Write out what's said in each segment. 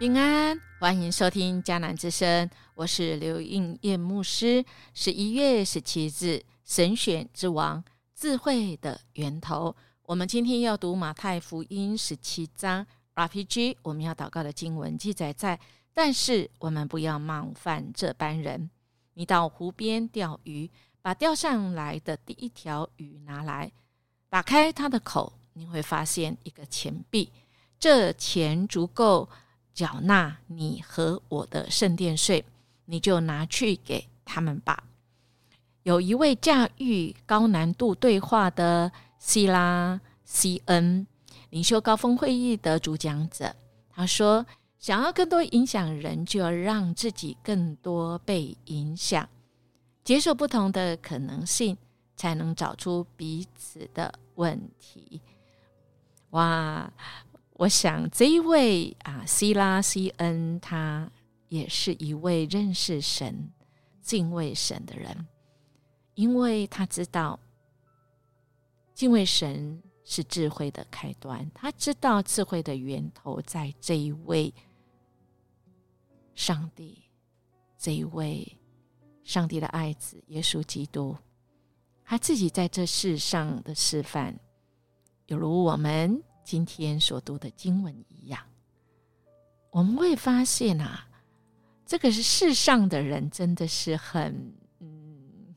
平安，欢迎收听迦南之声，我是刘应艳牧师。十一月十七日，神选之王，智慧的源头。我们今天要读马太福音十七章 RPG。我们要祷告的经文记载在，但是我们不要冒犯这般人。你到湖边钓鱼，把钓上来的第一条鱼拿来，打开它的口，你会发现一个钱币，这钱足够。缴纳你和我的圣殿税，你就拿去给他们吧。有一位驾驭高难度对话的希拉 C.N. 领袖高峰会议的主讲者，他说：“想要更多影响人，就要让自己更多被影响，接受不同的可能性，才能找出彼此的问题。”哇！我想这一位啊，希拉西恩，他也是一位认识神、敬畏神的人，因为他知道敬畏神是智慧的开端，他知道智慧的源头在这一位上帝，这一位上帝的爱子耶稣基督，他自己在这世上的示范，有如我们。今天所读的经文一样，我们会发现啊，这个是世上的人真的是很嗯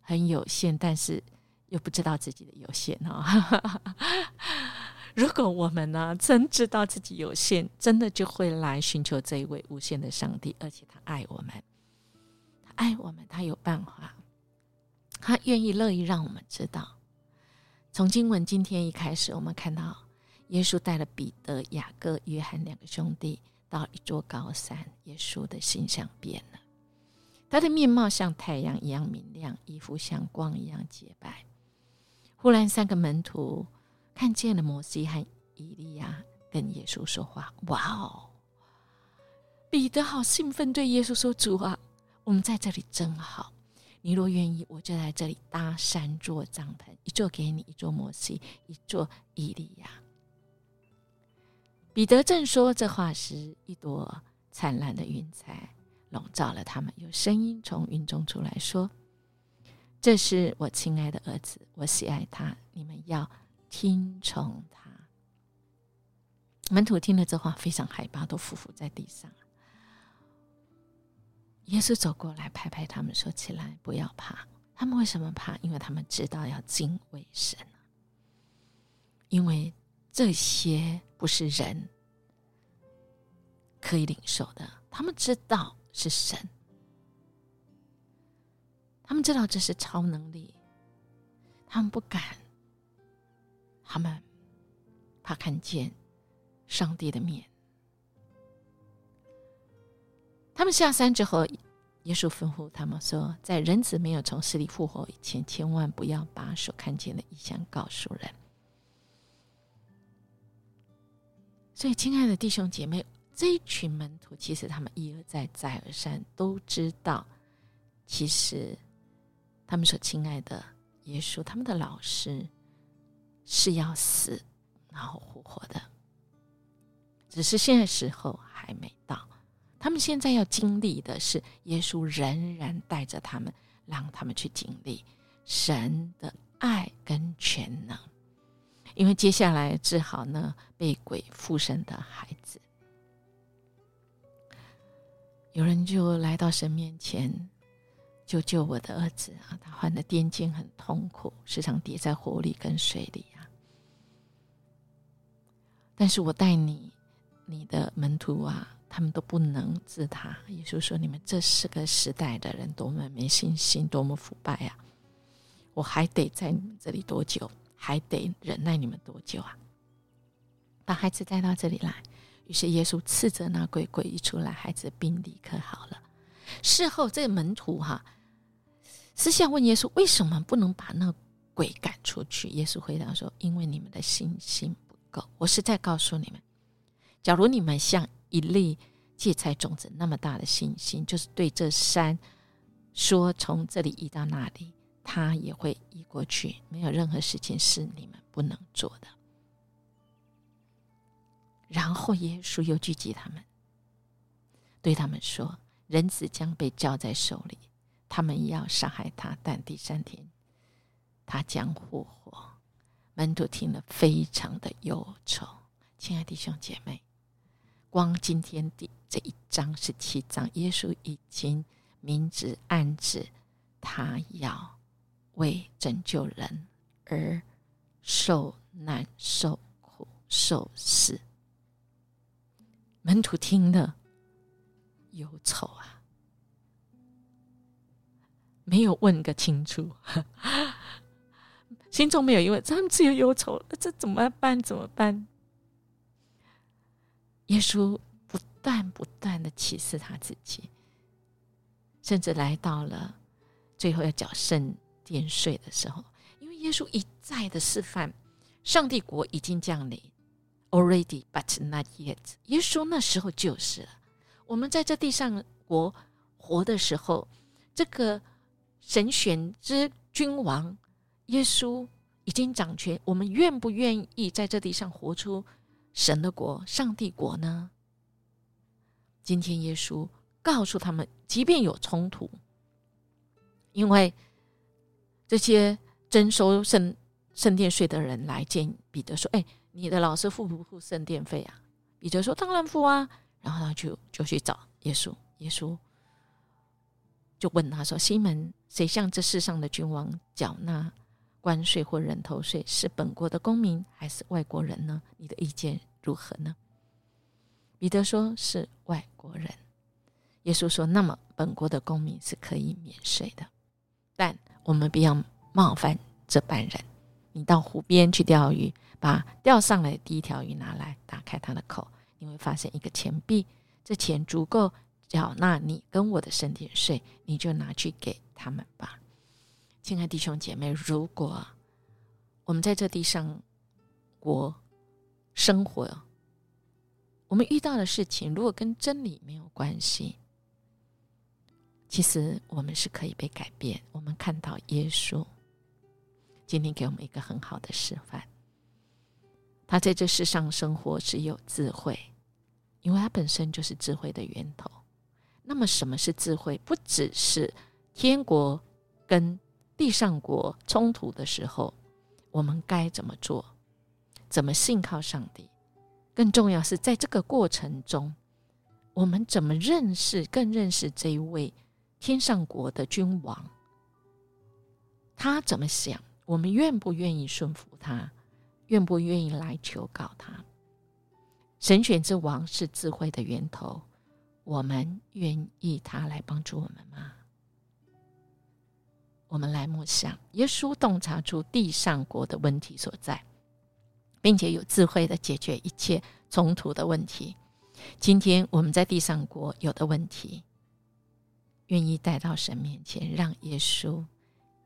很有限，但是又不知道自己的有限哈。如果我们呢真知道自己有限，真的就会来寻求这一位无限的上帝，而且他爱我们，他爱我们，他有办法，他愿意乐意让我们知道。从经文今天一开始，我们看到耶稣带了彼得、雅各、约翰两个兄弟到一座高山，耶稣的形象变了，他的面貌像太阳一样明亮，衣服像光一样洁白。忽然，三个门徒看见了摩西和以利亚跟耶稣说话。哇哦！彼得好兴奋，对耶稣说：“主啊，我们在这里真好。”你若愿意，我就在这里搭三座帐篷，一座给你，一座摩西，一座伊利亚。彼得正说这话时，一朵灿烂的云彩笼罩了他们。有声音从云中出来说：“这是我亲爱的儿子，我喜爱他，你们要听从他。”门徒听了这话，非常害怕，都伏伏在地上。耶稣走过来，拍拍他们，说：“起来，不要怕。”他们为什么怕？因为他们知道要敬畏神因为这些不是人可以领受的。他们知道是神，他们知道这是超能力，他们不敢，他们怕看见上帝的面。他们下山之后，耶稣吩咐他们说：“在人子没有从死里复活以前，千万不要把所看见的异象告诉人。”所以，亲爱的弟兄姐妹，这一群门徒其实他们一而再、再而三都知道，其实他们所亲爱的耶稣，他们的老师是要死然后复活的，只是现在时候还没到。他们现在要经历的是，耶稣仍然带着他们，让他们去经历神的爱跟全能。因为接下来治好呢被鬼附身的孩子，有人就来到神面前，救救我的儿子啊！他患的癫痫很痛苦，时常跌在火里跟水里啊。但是我带你，你的门徒啊。他们都不能治他。耶稣说：“你们这四个时代的人，多么没信心，多么腐败啊！我还得在你们这里多久？还得忍耐你们多久啊？”把孩子带到这里来。于是耶稣斥责那鬼，鬼一出来，孩子病立刻好了。事后，这门徒哈私下问耶稣：“为什么不能把那鬼赶出去？”耶稣回答说：“因为你们的信心不够。我是在告诉你们，假如你们像……”一粒芥菜种子那么大的信心，就是对这山说：“从这里移到那里，它也会移过去。没有任何事情是你们不能做的。”然后耶稣又聚集他们，对他们说：“人子将被交在手里，他们要杀害他，但第三天他将复活。”门徒听了，非常的忧愁。亲爱的弟兄姐妹，光今天第这一章十七章，耶稣已经明指暗指，他要为拯救人而受难、受苦、受死。门徒听了，忧愁啊，没有问个清楚。心中没有，疑问他们只有忧愁，这怎么办？怎么办？耶稣不断不断的启示他自己，甚至来到了最后要缴圣殿税的时候，因为耶稣一再的示范，上帝国已经降临，already but not yet。耶稣那时候就是了。我们在这地上国活的时候，这个神选之君王。耶稣已经掌权，我们愿不愿意在这地上活出神的国、上帝国呢？今天耶稣告诉他们，即便有冲突，因为这些征收圣圣殿税的人来见彼得说：“哎，你的老师付不付圣殿费啊？”彼得说：“当然付啊。”然后他就就去找耶稣，耶稣就问他说：“西门，谁向这世上的君王缴纳？”关税或人头税是本国的公民还是外国人呢？你的意见如何呢？彼得说是外国人。耶稣说：“那么本国的公民是可以免税的，但我们不要冒犯这般人。你到湖边去钓鱼，把钓上来第一条鱼拿来，打开它的口，你会发现一个钱币，这钱足够缴纳你跟我的身体税，你就拿去给他们吧。”亲爱弟兄姐妹，如果我们在这地上国生活，我们遇到的事情如果跟真理没有关系，其实我们是可以被改变。我们看到耶稣今天给我们一个很好的示范，他在这世上生活只有智慧，因为他本身就是智慧的源头。那么，什么是智慧？不只是天国跟地上国冲突的时候，我们该怎么做？怎么信靠上帝？更重要是在这个过程中，我们怎么认识、更认识这一位天上国的君王？他怎么想？我们愿不愿意顺服他？愿不愿意来求告他？神选之王是智慧的源头，我们愿意他来帮助我们吗？我们来默想，耶稣洞察出地上国的问题所在，并且有智慧的解决一切冲突的问题。今天我们在地上国有的问题，愿意带到神面前，让耶稣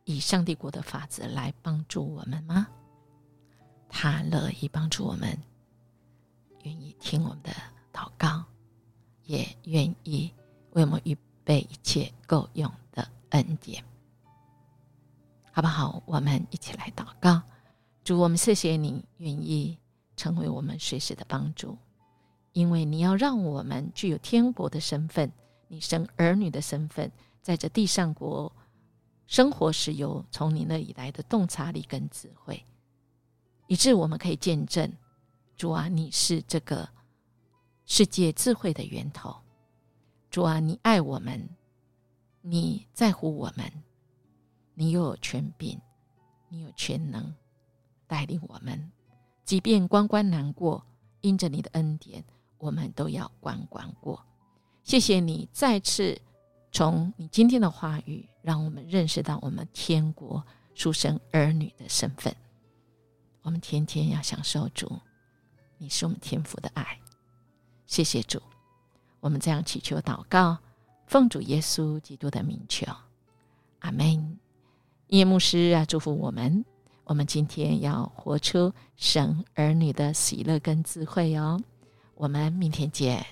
以上帝国的法则来帮助我们吗？他乐意帮助我们，愿意听我们的祷告，也愿意为我们预备一切够用的恩典。好不好？我们一起来祷告，主，我们谢谢你愿意成为我们随时的帮助，因为你要让我们具有天国的身份，你生儿女的身份，在这地上国生活时有从你那里来的洞察力跟智慧，以致我们可以见证主啊，你是这个世界智慧的源头。主啊，你爱我们，你在乎我们。你又有权柄，你有全能带领我们，即便关关难过，因着你的恩典，我们都要关关过。谢谢你再次从你今天的话语，让我们认识到我们天国出生儿女的身份。我们天天要享受主，你是我们天父的爱。谢谢主，我们这样祈求祷告，奉主耶稣基督的名求，阿门。叶牧师啊，祝福我们。我们今天要活出神儿女的喜乐跟智慧哦。我们明天见。